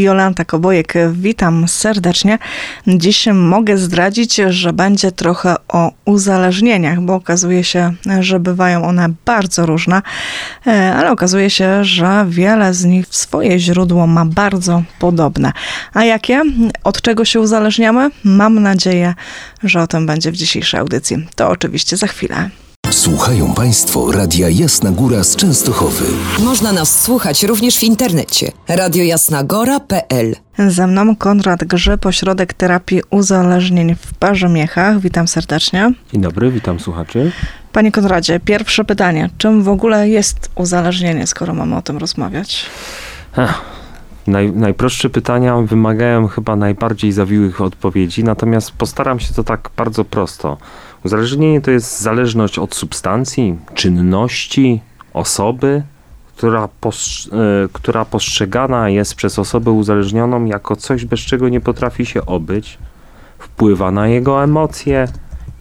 Jolanta Kobojek, witam serdecznie. Dziś mogę zdradzić, że będzie trochę o uzależnieniach, bo okazuje się, że bywają one bardzo różne, e, ale okazuje się, że wiele z nich swoje źródło ma bardzo podobne. A jakie? Od czego się uzależniamy? Mam nadzieję, że o tym będzie w dzisiejszej audycji. To oczywiście za chwilę. Słuchają Państwo Radia Jasna Góra z Częstochowy. Można nas słuchać również w internecie. radiojasnagora.pl Ze mną Konrad Grzyb, Ośrodek Terapii Uzależnień w Parzymiechach. Witam serdecznie. Dzień dobry, witam słuchaczy. Panie Konradzie, pierwsze pytanie. Czym w ogóle jest uzależnienie, skoro mamy o tym rozmawiać? Ech, naj, najprostsze pytania wymagają chyba najbardziej zawiłych odpowiedzi, natomiast postaram się to tak bardzo prosto. Uzależnienie to jest zależność od substancji, czynności, osoby, która, e, która postrzegana jest przez osobę uzależnioną jako coś, bez czego nie potrafi się obyć, wpływa na jego emocje,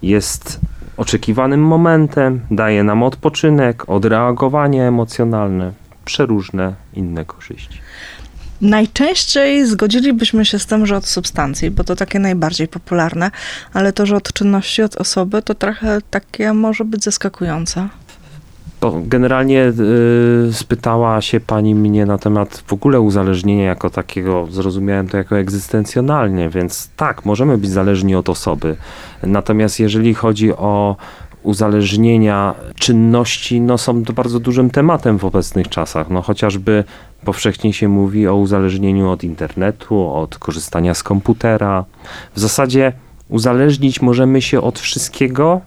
jest oczekiwanym momentem, daje nam odpoczynek, odreagowanie emocjonalne, przeróżne inne korzyści. Najczęściej zgodzilibyśmy się z tym, że od substancji, bo to takie najbardziej popularne, ale to, że od czynności, od osoby, to trochę takie może być zaskakujące. Generalnie y, spytała się pani mnie na temat w ogóle uzależnienia jako takiego, zrozumiałem to jako egzystencjonalnie, więc tak, możemy być zależni od osoby. Natomiast jeżeli chodzi o uzależnienia czynności, no są to bardzo dużym tematem w obecnych czasach. No chociażby powszechnie się mówi o uzależnieniu od internetu, od korzystania z komputera. W zasadzie uzależnić możemy się od wszystkiego,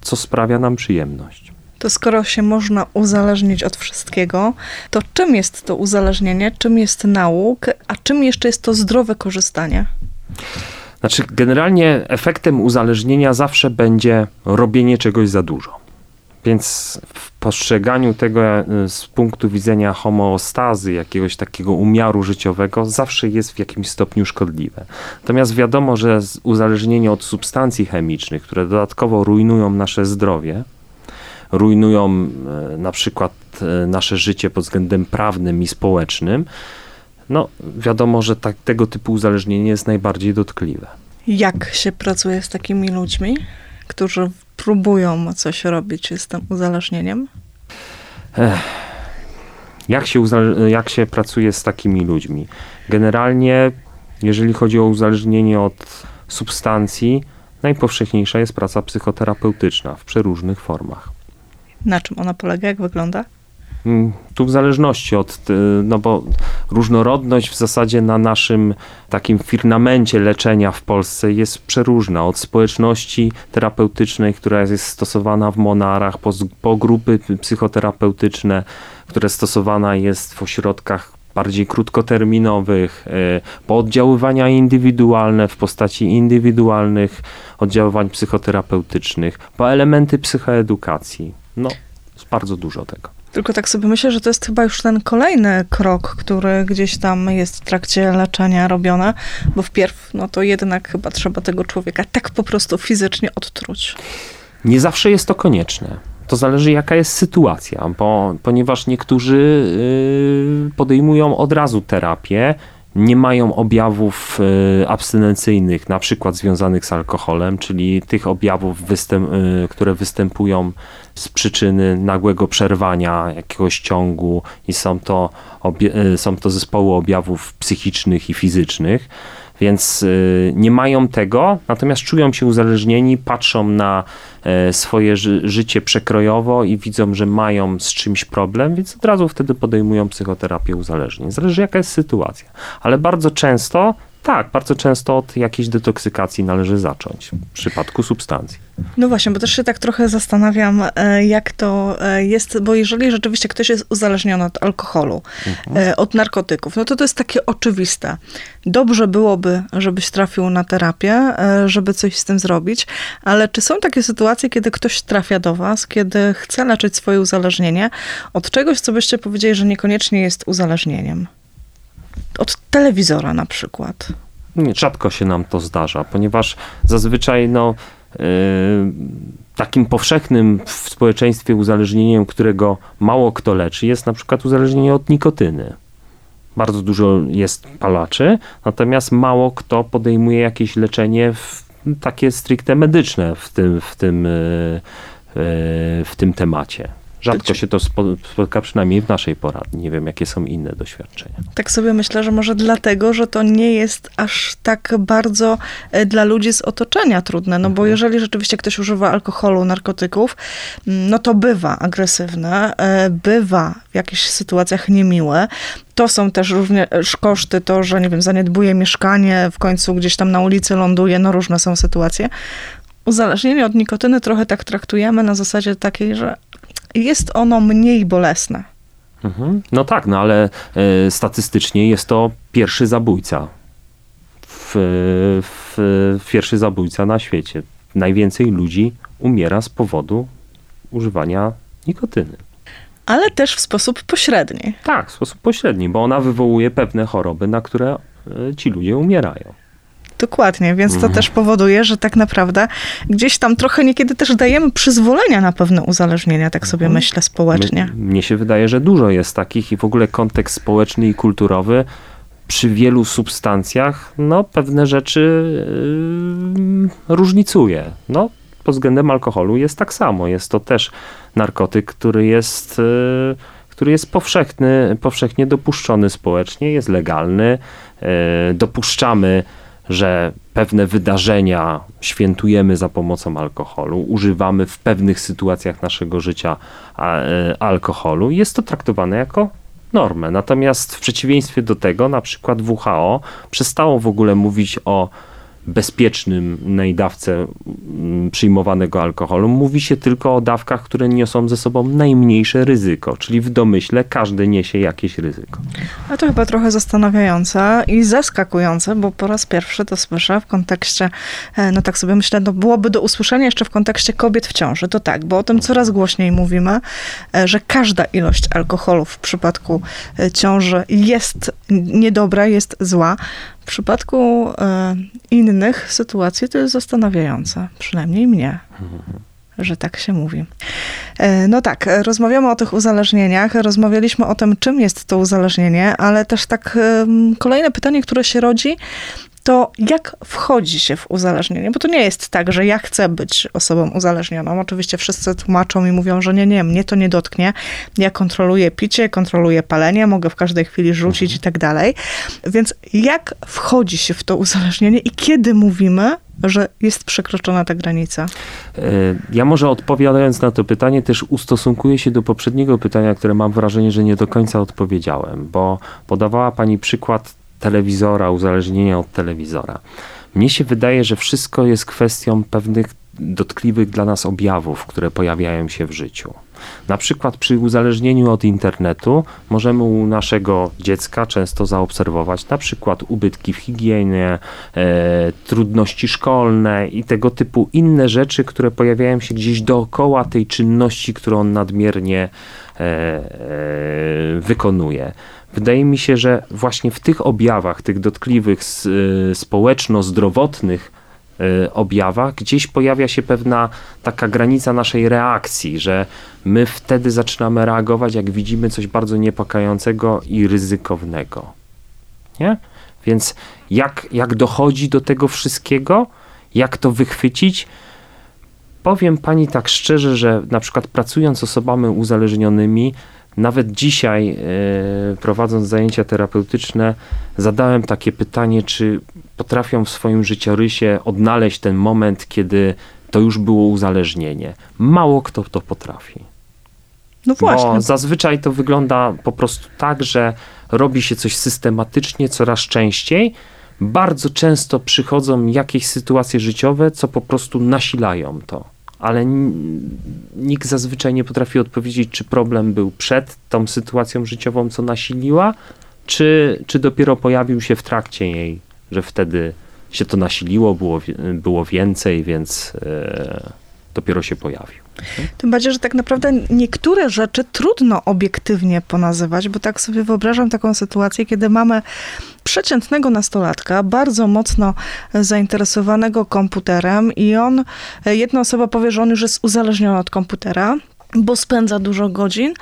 co sprawia nam przyjemność. To skoro się można uzależnić od wszystkiego, to czym jest to uzależnienie, czym jest nauk, a czym jeszcze jest to zdrowe korzystanie? Znaczy, generalnie efektem uzależnienia zawsze będzie robienie czegoś za dużo. Więc w postrzeganiu tego e, z punktu widzenia homeostazy, jakiegoś takiego umiaru życiowego, zawsze jest w jakimś stopniu szkodliwe. Natomiast wiadomo, że uzależnienie od substancji chemicznych, które dodatkowo rujnują nasze zdrowie, rujnują e, na przykład e, nasze życie pod względem prawnym i społecznym, no wiadomo, że tak, tego typu uzależnienie jest najbardziej dotkliwe. Jak się pracuje z takimi ludźmi, którzy próbują coś robić z tym uzależnieniem? Ech. Jak się, jak się pracuje z takimi ludźmi? Generalnie, jeżeli chodzi o uzależnienie od substancji, najpowszechniejsza jest praca psychoterapeutyczna w przeróżnych formach. Na czym ona polega? Jak wygląda? Tu w zależności od, no bo różnorodność w zasadzie na naszym takim firmamencie leczenia w Polsce jest przeróżna. Od społeczności terapeutycznej, która jest stosowana w Monarach, po, po grupy psychoterapeutyczne, które stosowana jest w ośrodkach bardziej krótkoterminowych, po oddziaływania indywidualne w postaci indywidualnych oddziaływań psychoterapeutycznych, po elementy psychoedukacji. No, jest bardzo dużo tego. Tylko tak sobie myślę, że to jest chyba już ten kolejny krok, który gdzieś tam jest w trakcie leczenia robione, bo wpierw, no to jednak chyba trzeba tego człowieka tak po prostu fizycznie odtruć. Nie zawsze jest to konieczne. To zależy, jaka jest sytuacja, bo, ponieważ niektórzy yy, podejmują od razu terapię, nie mają objawów y, abstynencyjnych, na przykład związanych z alkoholem, czyli tych objawów, występ, y, które występują z przyczyny nagłego przerwania jakiegoś ciągu i są to, y, są to zespoły objawów psychicznych i fizycznych więc y, nie mają tego, natomiast czują się uzależnieni, patrzą na e, swoje życie przekrojowo i widzą, że mają z czymś problem, więc od razu wtedy podejmują psychoterapię uzależnień. Zależy jaka jest sytuacja, ale bardzo często tak, bardzo często od jakiejś detoksykacji należy zacząć w przypadku substancji. No właśnie, bo też się tak trochę zastanawiam, e, jak to e, jest, bo jeżeli rzeczywiście ktoś jest uzależniony od alkoholu, mhm. E, od narkotyków, no to to jest takie oczywiste. Dobrze byłoby, żebyś trafił na terapię, żeby coś z tym zrobić, ale czy są takie sytuacje, kiedy ktoś trafia do was, kiedy chce leczyć swoje uzależnienie od czegoś, co byście powiedzieli, że niekoniecznie jest uzależnieniem? Od telewizora na przykład. Rzadko się nam to zdarza, ponieważ zazwyczaj no, yy, takim powszechnym w społeczeństwie uzależnieniem, którego mało kto leczy, jest na przykład uzależnienie od nikotyny. Bardzo dużo jest palaczy, natomiast mało kto podejmuje jakieś leczenie w, takie stricte medyczne w tym, w tym, e, e, w tym temacie. Rzadko się to spotka, przynajmniej w naszej poradni. Nie wiem, jakie są inne doświadczenia. Tak sobie myślę, że może dlatego, że to nie jest aż tak bardzo e, dla ludzi z otoczenia trudne. No bo mhm. jeżeli rzeczywiście ktoś używa alkoholu, narkotyków, mm, no to bywa agresywne, e, bywa w jakichś sytuacjach niemiłe. To są też również koszty, to, że nie wiem, zaniedbuje mieszkanie, w końcu gdzieś tam na ulicy ląduje, no różne są sytuacje uzależnienie od nikotyny trochę tak traktujemy na zasadzie takiej, że jest ono mniej bolesne. Mhm. No tak, no ale y, statystycznie jest to pierwszy zabójca. W, w, pierwszy zabójca na świecie. Najwięcej ludzi umiera z powodu używania nikotyny. Ale też w sposób pośredni. Tak, w sposób pośredni, bo ona wywołuje pewne choroby, na które e, ci ludzie umierają. Dokładnie, więc to mhm. też powoduje, że tak naprawdę gdzieś tam trochę niekiedy też dajemy przyzwolenia na pewne uzależnienia, tak sobie mhm. myślę, społecznie. Mnie się wydaje, że dużo jest takich i w ogóle kontekst społeczny i kulturowy przy wielu substancjach, no pewne rzeczy yy, różnicuje. No, pod względem alkoholu jest tak samo. Jest to też narkotyk, który jest, yy, który jest powszechny, powszechnie dopuszczony społecznie, jest legalny. Yy, dopuszczamy że pewne wydarzenia świętujemy za pomocą alkoholu, używamy w pewnych sytuacjach naszego życia e, alkoholu, jest to traktowane jako normę. Natomiast w przeciwieństwie do tego, na przykład WHO przestało w ogóle mówić o bezpiecznym dawce mm, przyjmowanego alkoholu. Mówi się tylko o dawkach, które niosą ze sobą najmniejsze ryzyko, czyli w domyśle każdy niesie jakieś ryzyko. A to chyba trochę zastanawiające i zaskakujące, bo po raz pierwszy to słyszę w kontekście, e, no tak sobie myślę, no byłoby do usłyszenia jeszcze w kontekście kobiet w ciąży. To tak, bo o tym coraz głośniej mówimy, e, że każda ilość alkoholu w przypadku e, ciąży jest niedobra, jest zła. W przypadku e, innych sytuacji to jest zastanawiające, przynajmniej mnie. że tak się mówi. E, no tak, rozmawiamy o tych uzależnieniach, rozmawialiśmy o tym, czym jest to uzależnienie, ale też tak kolejne pytanie, które się rodzi, to jak wchodzi się w uzależnienie? Bo to nie jest tak, że ja chcę być osobą uzależnioną. Oczywiście wszyscy tłumaczą i mówią, że nie, nie, mnie to nie dotknie. Ja kontroluję picie, kontroluję palenie, mogę w każdej chwili rzucić mhm. i tak dalej. Więc jak wchodzi się w to uzależnienie i kiedy mówimy, że jest przekroczona ta granica? E, ja może odpowiadając na to pytanie, też ustosunkuję się do poprzedniego pytania, które mam wrażenie, że nie do końca odpowiedziałem, bo podawała Pani przykład telewizora, uzależnienia od telewizora. Mnie się wydaje, że wszystko jest kwestią pewnych dotkliwych dla nas objawów, które pojawiają się w życiu. Na przykład przy uzależnieniu od internetu możemy u naszego dziecka często zaobserwować na przykład ubytki w higienie, e, trudności szkolne i tego typu inne rzeczy, które pojawiają się gdzieś dookoła tej czynności, którą on nadmiernie e, e, wykonuje. Wydaje mi się, że właśnie w tych objawach, tych dotkliwych y, społeczno-zdrowotnych y, objawach, gdzieś pojawia się pewna taka granica naszej reakcji, że my wtedy zaczynamy reagować, jak widzimy coś bardzo niepokającego i ryzykownego. Nie? Więc jak, jak dochodzi do tego wszystkiego, jak to wychwycić? Powiem pani tak szczerze, że na przykład pracując z osobami uzależnionymi, nawet dzisiaj, e, prowadząc zajęcia terapeutyczne, zadałem takie pytanie, czy potrafią w swoim życiorysie odnaleźć ten moment, kiedy to już było uzależnienie. Mało kto to potrafi. No właśnie. Bo zazwyczaj to wygląda po prostu tak, że robi się coś systematycznie, coraz częściej. Bardzo często przychodzą jakieś sytuacje życiowe, co po prostu nasilają to ale nikt zazwyczaj nie potrafi odpowiedzieć, czy problem był przed tą sytuacją życiową, co nasiliła, czy, czy dopiero pojawił się w trakcie jej, że wtedy się to nasiliło, było, było więcej, więc e, dopiero się pojawił. Tym bardziej, że tak naprawdę niektóre rzeczy trudno obiektywnie ponazywać, bo tak sobie wyobrażam taką sytuację, kiedy mamy przeciętnego nastolatka, bardzo mocno zainteresowanego komputerem i on, jedna osoba powie, że on już jest uzależniony od komputera, bo spędza dużo godzin,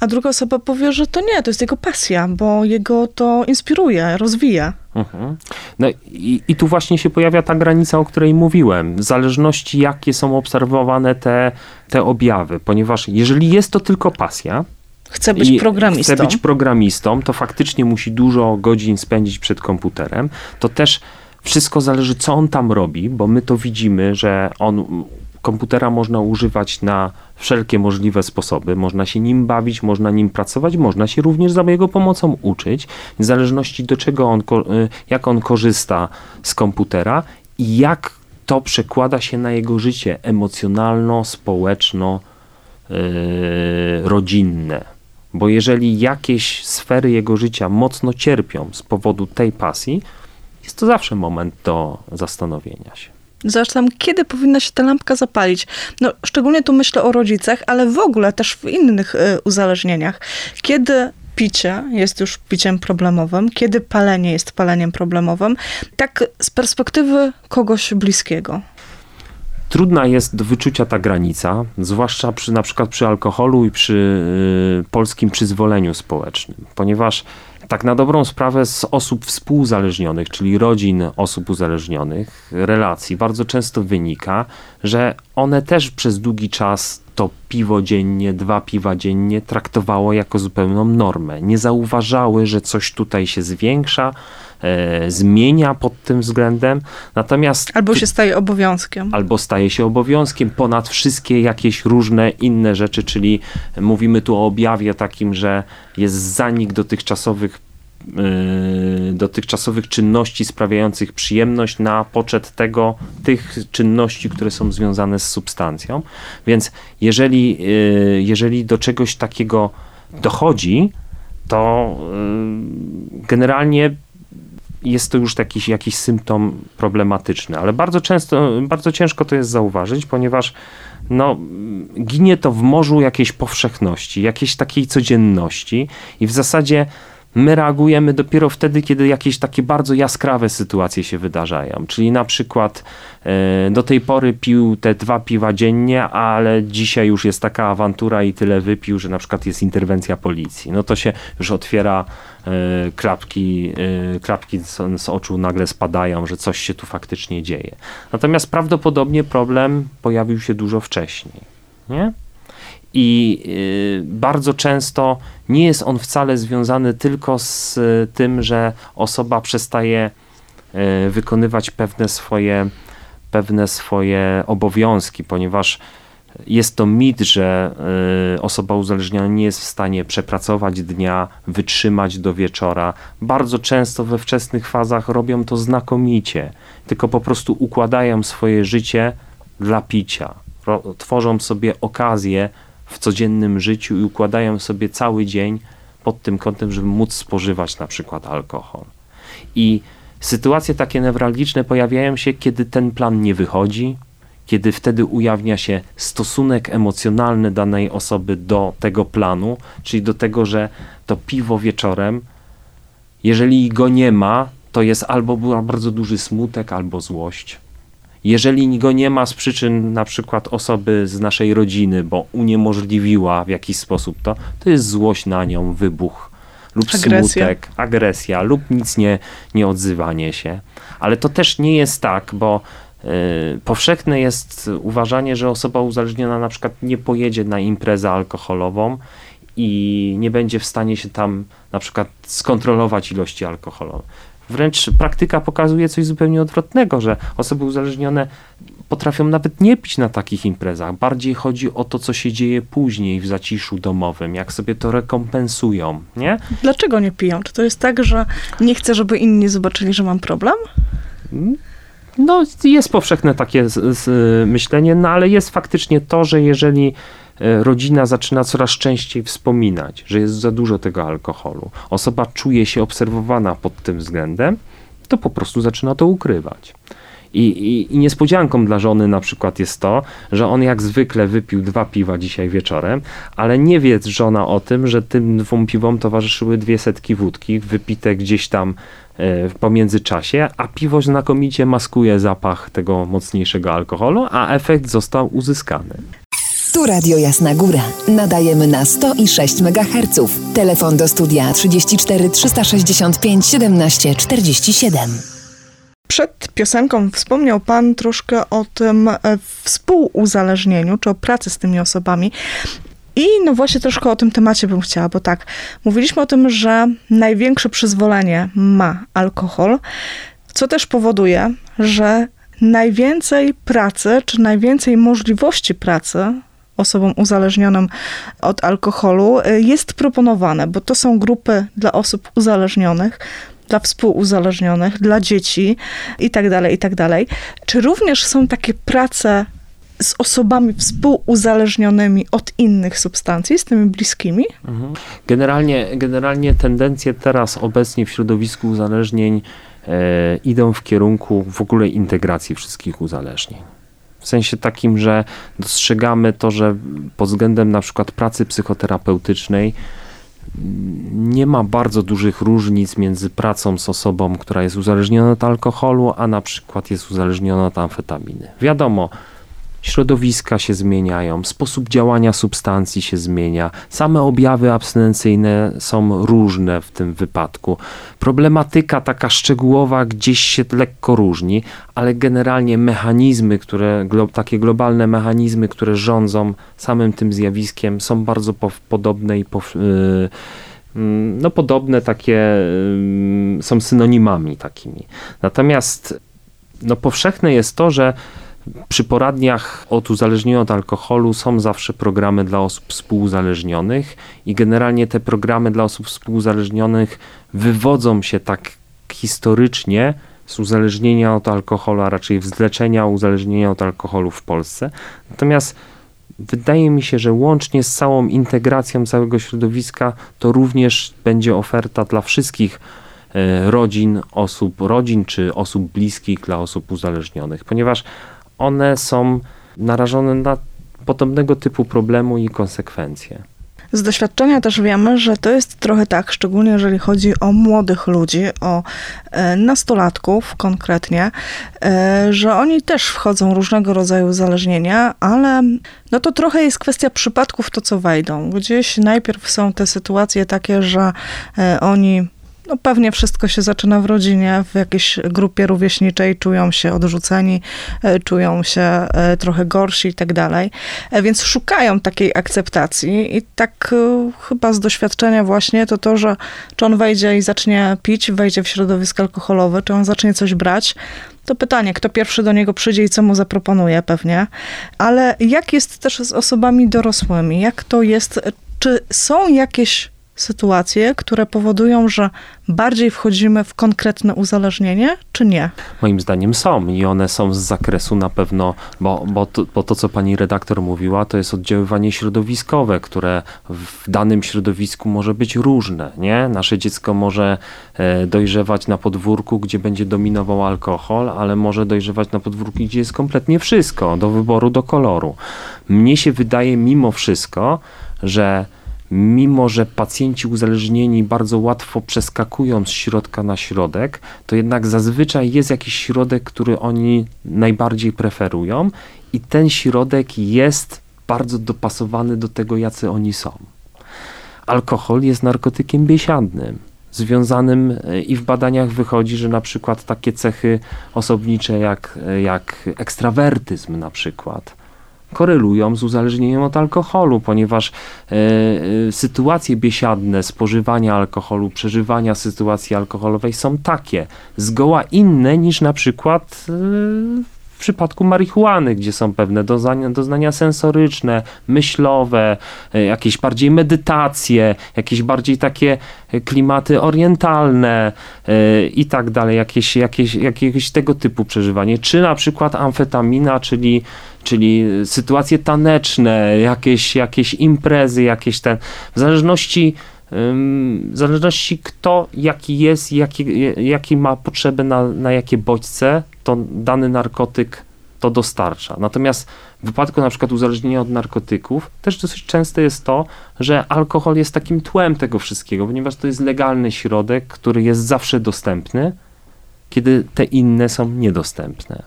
a druga osoba powie, że to nie, to jest jego pasja, bo jego to inspiruje, rozwija. Mhm. No i, i tu właśnie się pojawia ta granica, o której mówiłem, w zależności jakie są obserwowane te, te objawy, ponieważ jeżeli jest to tylko pasja, Chce być programistą. Chce być programistą, to faktycznie musi dużo godzin spędzić przed komputerem. To też wszystko zależy, co on tam robi, bo my to widzimy, że on komputera można używać na wszelkie możliwe sposoby. Można się nim bawić, można nim pracować, można się również za jego pomocą uczyć, w zależności do czego on, y, jak on korzysta z komputera i jak to przekłada się na jego życie emocjonalno, społeczno, yy, rodzinne. Bo jeżeli jakieś sfery jego życia mocno cierpią z powodu tej pasji, jest to zawsze moment do zastanowienia się. Zresztą, kiedy powinna się ta lampka zapalić? No, szczególnie tu myślę o rodzicach, ale w ogóle też w innych y, uzależnieniach. Kiedy picie jest już piciem problemowym, kiedy palenie jest paleniem problemowym, tak z perspektywy kogoś bliskiego. Trudna jest do wyczucia ta granica, zwłaszcza przy, na przykład przy alkoholu i przy y, polskim przyzwoleniu społecznym, ponieważ tak na dobrą sprawę z osób współzależnionych, czyli rodzin osób uzależnionych, relacji, bardzo często wynika, że one też przez długi czas to piwo dziennie, dwa piwa dziennie traktowało jako zupełną normę. Nie zauważały, że coś tutaj się zwiększa, zmienia pod tym względem. Natomiast. Albo się staje obowiązkiem. Albo staje się obowiązkiem ponad wszystkie jakieś różne inne rzeczy, czyli mówimy tu o objawie takim, że jest zanik dotychczasowych yy, dotychczasowych czynności sprawiających przyjemność na poczet tego, tych czynności, które są związane z substancją. Więc jeżeli, yy, jeżeli do czegoś takiego dochodzi, to generalnie jest to już jakiś, jakiś symptom problematyczny, ale bardzo często, bardzo ciężko to jest zauważyć, ponieważ no, ginie to w morzu jakiejś powszechności, jakiejś takiej codzienności i w zasadzie my reagujemy dopiero wtedy, kiedy jakieś takie bardzo jaskrawe sytuacje się wydarzają. Czyli na przykład e, do tej pory pił te dwa piwa dziennie, ale dzisiaj już jest taka awantura i tyle wypił, że na przykład jest interwencja policji. No to się już otwiera e, klapki, e, klapki z, oczu nagle spadają, że coś się tu faktycznie dzieje. Natomiast prawdopodobnie problem pojawił się dużo wcześniej. Nie? I y, bardzo często nie jest on wcale związany tylko z y, tym, że osoba przestaje y, wykonywać pewne swoje, pewne swoje obowiązki, ponieważ jest to mit, że osoba uzależniona nie jest w stanie przepracować dnia, wytrzymać do wieczora. Bardzo często we wczesnych fazach robią to znakomicie, tylko po prostu układają swoje życie dla picia. Tworzą sobie okazję w codziennym życiu i układają sobie cały dzień pod tym kątem, żeby móc spożywać na przykład alkohol. I sytuacje takie newralgiczne pojawiają się, kiedy ten plan nie wychodzi, kiedy wtedy ujawnia się stosunek emocjonalny danej osoby do tego planu, czyli do tego, że to piwo wieczorem, jeżeli go nie ma, to jest albo bardzo duży smutek, albo złość jeżeli go nie ma z przyczyn na przykład osoby z naszej rodziny, bo uniemożliwiła w jakiś sposób to, to jest złość na nią, wybuch lub agresja. smutek, agresja lub nic nie, nie odzywanie się. Ale to też nie jest tak, bo y, powszechne jest uważanie, że osoba uzależniona na przykład nie pojedzie na imprezę alkoholową i nie będzie w stanie się tam na przykład skontrolować ilości alkoholu. Wręcz praktyka pokazuje coś zupełnie odwrotnego, że osoby uzależnione potrafią nawet nie pić na takich imprezach. Bardziej chodzi o to, co się dzieje później w zaciszu domowym, jak sobie to rekompensują, nie? Dlaczego nie piją? Czy to jest tak, że nie chcę, żeby inni zobaczyli, że mam problem? No, jest powszechne takie z, z, myślenie, no ale jest faktycznie to, że jeżeli rodzina zaczyna coraz częściej wspominać, że jest za dużo tego alkoholu, osoba czuje się obserwowana pod tym względem, to po prostu zaczyna to ukrywać. I, i, I, niespodzianką dla żony na przykład jest to, że on jak zwykle wypił dwa piwa dzisiaj wieczorem, ale nie wie żona o tym, że tym dwóm piwom towarzyszyły dwie setki wódki, wypite gdzieś tam e, w pomiędzyczasie, a piwo znakomicie maskuje zapach tego mocniejszego alkoholu, a efekt został uzyskany. Tu Radio Jasna Góra. Nadajemy na 106 MHz. Telefon do studia 34 365 17 47. Przed piosenką wspomniał Pan troszkę o tym e, współuzależnieniu, czy o pracy z tymi osobami. I no właśnie troszkę o tym temacie bym chciała, bo tak, mówiliśmy o tym, że największe przyzwolenie ma alkohol, co też powoduje, że najwięcej pracy, czy najwięcej możliwości pracy osobom uzależnionym od alkoholu y, jest proponowane, bo to są grupy dla osób uzależnionych, dla współuzależnionych, dla dzieci i tak dalej, i tak. Czy również są takie prace z osobami współuzależnionymi od innych substancji, z tymi bliskimi? Mhm. Generalnie, generalnie tendencje teraz obecnie w środowisku uzależnień e, idą w kierunku w ogóle integracji wszystkich uzależnień. W sensie takim, że dostrzegamy to, że pod względem na przykład pracy psychoterapeutycznej nie ma bardzo dużych różnic między pracą z osobą, która jest uzależniona od alkoholu, a na przykład jest uzależniona od amfetaminy. Wiadomo, środowiska się zmieniają, sposób działania substancji się zmienia, same objawy abstynencyjne są różne w tym wypadku. Problematyka taka szczegółowa gdzieś się lekko różni, ale generalnie mechanizmy, które, takie globalne mechanizmy, które rządzą samym tym zjawiskiem, są bardzo podobne i yy, no podobne takie yy, są synonimami takimi. Natomiast no powszechne jest to, że przy poradniach od uzależnienia od alkoholu są zawsze programy dla osób współuzależnionych i generalnie te programy dla osób współuzależnionych wywodzą się tak historycznie z uzależnienia od alkoholu, a raczej wzleczenia uzależnienia od alkoholu w Polsce. Natomiast wydaje mi się, że łącznie z całą integracją całego środowiska to również będzie oferta dla wszystkich e, rodzin, osób, rodzin czy osób bliskich dla osób uzależnionych, ponieważ one są narażone na podobnego typu problemu i konsekwencje. Z doświadczenia też wiemy, że to jest trochę tak, szczególnie jeżeli chodzi o młodych ludzi, o e, nastolatków konkretnie, e, że oni też wchodzą różnego rodzaju uzależnienia, ale no to trochę jest kwestia przypadków to, co wejdą. Gdzieś najpierw są te sytuacje takie, że e, oni no pewnie wszystko się zaczyna w rodzinie, w jakiejś grupie rówieśniczej, czują się odrzuceni, e, czują się e, trochę gorsi i tak dalej, e, więc szukają takiej akceptacji. I tak chyba z doświadczenia właśnie to to, że czy on wejdzie i zacznie pić, wejdzie w środowisko alkoholowe, czy on zacznie coś brać, to pytanie, kto pierwszy do niego przyjdzie i co mu zaproponuje pewnie, ale jak jest też z osobami dorosłymi, jak to jest, czy są jakieś sytuacje, które powodują, że bardziej wchodzimy w konkretne uzależnienie, czy nie? Moim zdaniem są i one są z zakresu na pewno, bo, bo, to, bo to, co pani redaktor mówiła, to jest oddziaływanie środowiskowe, które w danym środowisku może być różne. Nie? Nasze dziecko może e, dojrzewać na podwórku, gdzie będzie dominował alkohol, ale może dojrzewać na podwórku, gdzie jest kompletnie wszystko, do wyboru, do koloru. Mnie się wydaje mimo wszystko, że mimo że pacjenci uzależnieni bardzo łatwo przeskakują z środka na środek, to jednak zazwyczaj jest jakiś środek, który oni najbardziej preferują i ten środek jest bardzo dopasowany do tego, jacy oni są. Alkohol jest narkotykiem biesiadnym związanym e, i w badaniach wychodzi, że na przykład takie cechy osobnicze jak, e, jak ekstrawertyzm na przykład, korelują z uzależnieniem od alkoholu, ponieważ e, e, sytuacje biesiadne spożywania alkoholu, przeżywania sytuacji alkoholowej są takie, zgoła inne niż na przykład w przypadku marihuany, gdzie są pewne doznania, doznania sensoryczne, myślowe, e, jakieś bardziej medytacje, jakieś bardziej takie klimaty orientalne e, i tak dalej, jakieś, jakieś, jakieś tego typu przeżywanie, czy na przykład amfetamina, czyli, czyli sytuacje taneczne, jakieś, jakieś imprezy, jakieś ten, w zależności w zależności kto jaki jest, jaki, jaki ma potrzeby na, na jakie bodźce, to dany narkotyk to dostarcza. Natomiast w wypadku na przykład uzależnienia od narkotyków też dosyć częste jest to, że alkohol jest takim tłem tego wszystkiego, ponieważ to jest legalny środek, który jest zawsze dostępny, kiedy te inne są niedostępne.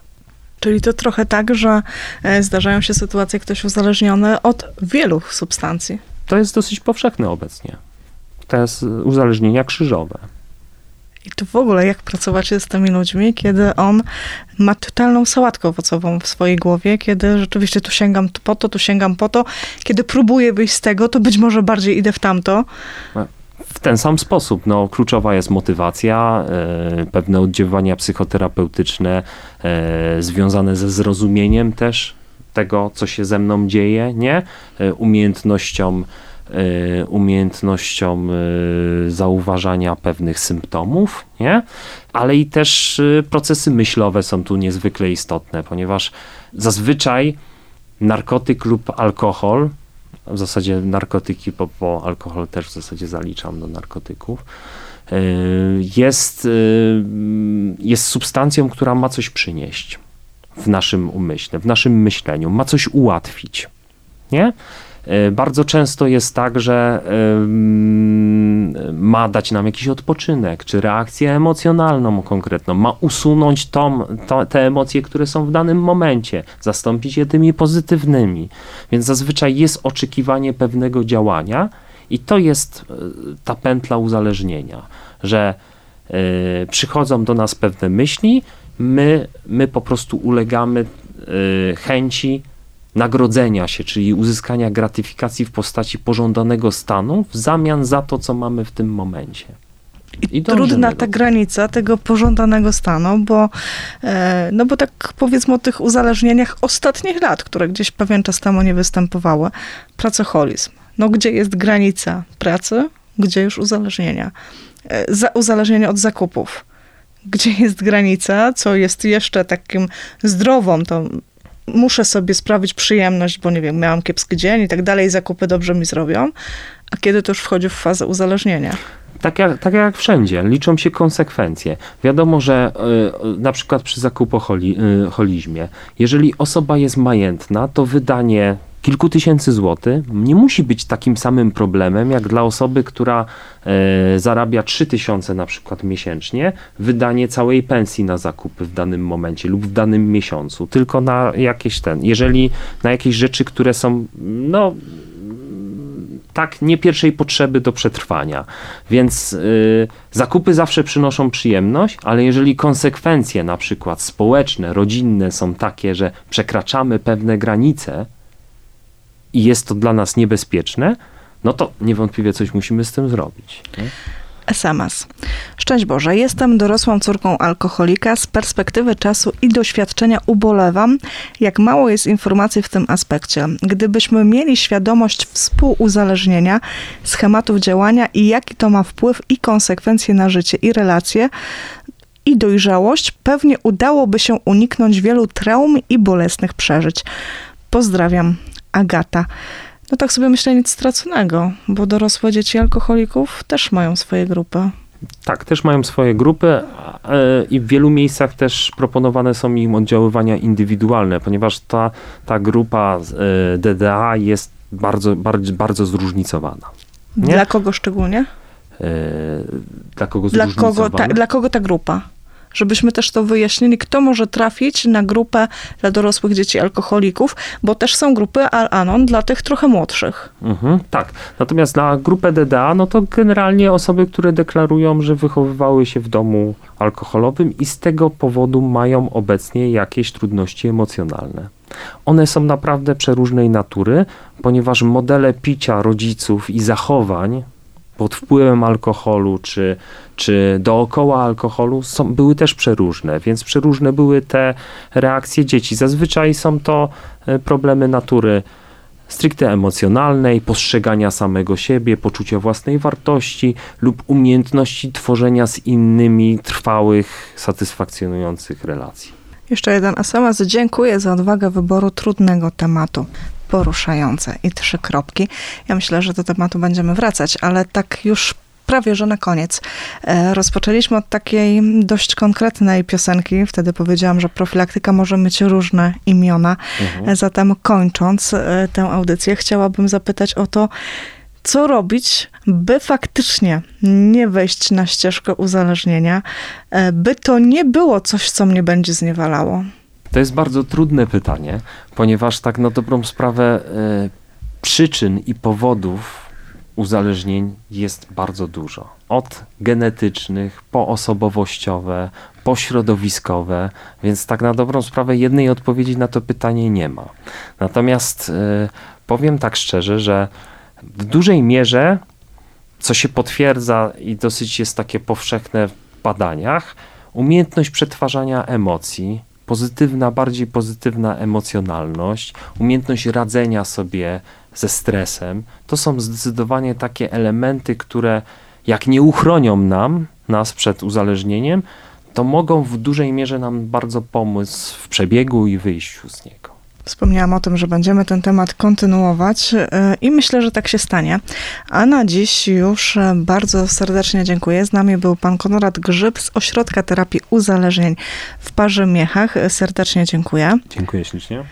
Czyli to trochę tak, że e, zdarzają się sytuacje, ktoś uzależniony od wielu substancji. To jest dosyć powszechne obecnie. Jest uzależnienia krzyżowe. I to w ogóle jak pracować z tymi ludźmi, kiedy on ma totalną sałatkę owocową w swojej głowie, kiedy rzeczywiście tu sięgam po to, tu sięgam po to, kiedy próbuję wyjść z tego, to być może bardziej idę w tamto. W ten sam sposób. No, kluczowa jest motywacja, e, pewne oddziaływania psychoterapeutyczne e, związane ze zrozumieniem też tego, co się ze mną dzieje, nie? E, umiejętnością umiejętnością y, zauważania pewnych symptomów, nie? ale i też y, procesy myślowe są tu niezwykle istotne, ponieważ zazwyczaj narkotyk lub alkohol, w zasadzie narkotyki, bo, bo alkohol też w zasadzie zaliczam do narkotyków, jest, jest substancją, która ma coś przynieść w naszym umyśle, w naszym myśleniu, ma coś ułatwić. Nie? E, bardzo często jest tak, że ma dać nam jakiś odpoczynek, czy reakcję emocjonalną konkretną, ma usunąć tą, to, te emocje, które są w danym momencie, zastąpić je tymi pozytywnymi. Więc zazwyczaj jest oczekiwanie pewnego działania i to jest e, ta pętla uzależnienia, że e, przychodzą do nas pewne myśli, my, my po prostu ulegamy chęci nagrodzenia się, czyli uzyskania gratyfikacji w postaci pożądanego stanu w zamian za to, co mamy w tym momencie. I, I trudna ta granica tego pożądanego stanu, bo, e, no bo tak powiedzmy o tych uzależnieniach ostatnich lat, które gdzieś pewien czas temu nie występowały. Pracoholizm. No gdzie jest granica pracy, gdzie już uzależnienia? E, za, uzależnienie od zakupów. Gdzie jest granica, co jest jeszcze takim zdrową, to muszę sobie sprawić przyjemność, bo nie wiem, miałam kiepski dzień i tak dalej, zakupy dobrze mi zrobią, a kiedy to już wchodzi w fazę uzależnienia? Tak jak, tak jak wszędzie, liczą się konsekwencje. Wiadomo, że y, na przykład przy zakupoholizmie, y, jeżeli osoba jest majętna, to wydanie kilku tysięcy złotych nie musi być takim samym problemem, jak dla osoby, która e, zarabia 3 tysiące na przykład miesięcznie, wydanie całej pensji na zakupy w danym momencie lub w danym miesiącu, tylko na jakieś ten, jeżeli na jakieś rzeczy, które są, no, tak nie pierwszej potrzeby do przetrwania. Więc y, zakupy zawsze przynoszą przyjemność, ale jeżeli konsekwencje na przykład społeczne, rodzinne są takie, że przekraczamy pewne granice, i jest to dla nas niebezpieczne, no to niewątpliwie coś musimy z tym zrobić. Nie? SMS. Szczęść Boże, jestem dorosłą córką alkoholika. Z perspektywy czasu i doświadczenia ubolewam, jak mało jest informacji w tym aspekcie. Gdybyśmy mieli świadomość współuzależnienia, schematów działania i jaki to ma wpływ i konsekwencje na życie i relacje, i dojrzałość, pewnie udałoby się uniknąć wielu traum i bolesnych przeżyć. Pozdrawiam, Agata. No tak sobie myślę, nic straconego, bo dorosłe dzieci alkoholików też mają swoje grupy. Tak, też mają swoje grupy e, i w wielu miejscach też proponowane są im oddziaływania indywidualne, ponieważ ta, ta grupa e, DDA jest bardzo, bardzo, bardzo zróżnicowana. Nie? Dla kogo szczególnie? E, dla kogo dla kogo, ta, dla kogo ta grupa? Żebyśmy też to wyjaśnili, kto może trafić na grupę dla dorosłych dzieci alkoholików, bo też są grupy Al-Anon dla tych trochę młodszych. Mhm, tak. Natomiast na grupę DDA, no to generalnie osoby, które deklarują, że wychowywały się w domu alkoholowym i z tego powodu mają obecnie jakieś trudności emocjonalne. One są naprawdę przeróżnej natury, ponieważ modele picia rodziców i zachowań pod wpływem alkoholu, czy, czy dookoła alkoholu są, były też przeróżne, więc przeróżne były te reakcje dzieci. Zazwyczaj są to e, problemy natury stricte emocjonalnej, postrzegania samego siebie, poczucia własnej wartości lub umiejętności tworzenia z innymi trwałych, satysfakcjonujących relacji. Jeszcze jeden SMS. Dziękuję za odwagę wyboru trudnego tematu poruszające i trzy kropki. Ja myślę, że do tematu będziemy wracać, ale tak już prawie, że na koniec. E, rozpoczęliśmy od takiej dość konkretnej piosenki. Wtedy powiedziałam, że profilaktyka może mieć różne imiona. Mhm. E, zatem kończąc e, tę audycję, chciałabym zapytać o to, co robić, by faktycznie nie wejść na ścieżkę uzależnienia, by to nie było coś, co mnie będzie zniewalało. To jest bardzo trudne pytanie, ponieważ tak na dobrą sprawę y, przyczyn i powodów uzależnień jest bardzo dużo. Od genetycznych, po osobowościowe, po środowiskowe, więc tak na dobrą sprawę jednej odpowiedzi na to pytanie nie ma. Natomiast y, powiem tak szczerze, że w dużej mierze, co się potwierdza i dosyć jest takie powszechne w badaniach, umiejętność przetwarzania emocji, pozytywna, bardziej pozytywna emocjonalność, umiejętność radzenia sobie ze stresem, to są zdecydowanie takie elementy, które jak nie uchronią nam, nas przed uzależnieniem, to mogą w dużej mierze nam bardzo pomóc w przebiegu i wyjściu z niego. Wspomniałam o tym, że będziemy ten temat kontynuować e, i myślę, że tak się stanie. A na dziś już e, bardzo serdecznie dziękuję. Z nami był pan Konrad Grzyb z Ośrodka Terapii Uzależnień w Parze Miechach. Serdecznie dziękuję. Dziękuję ślicznie.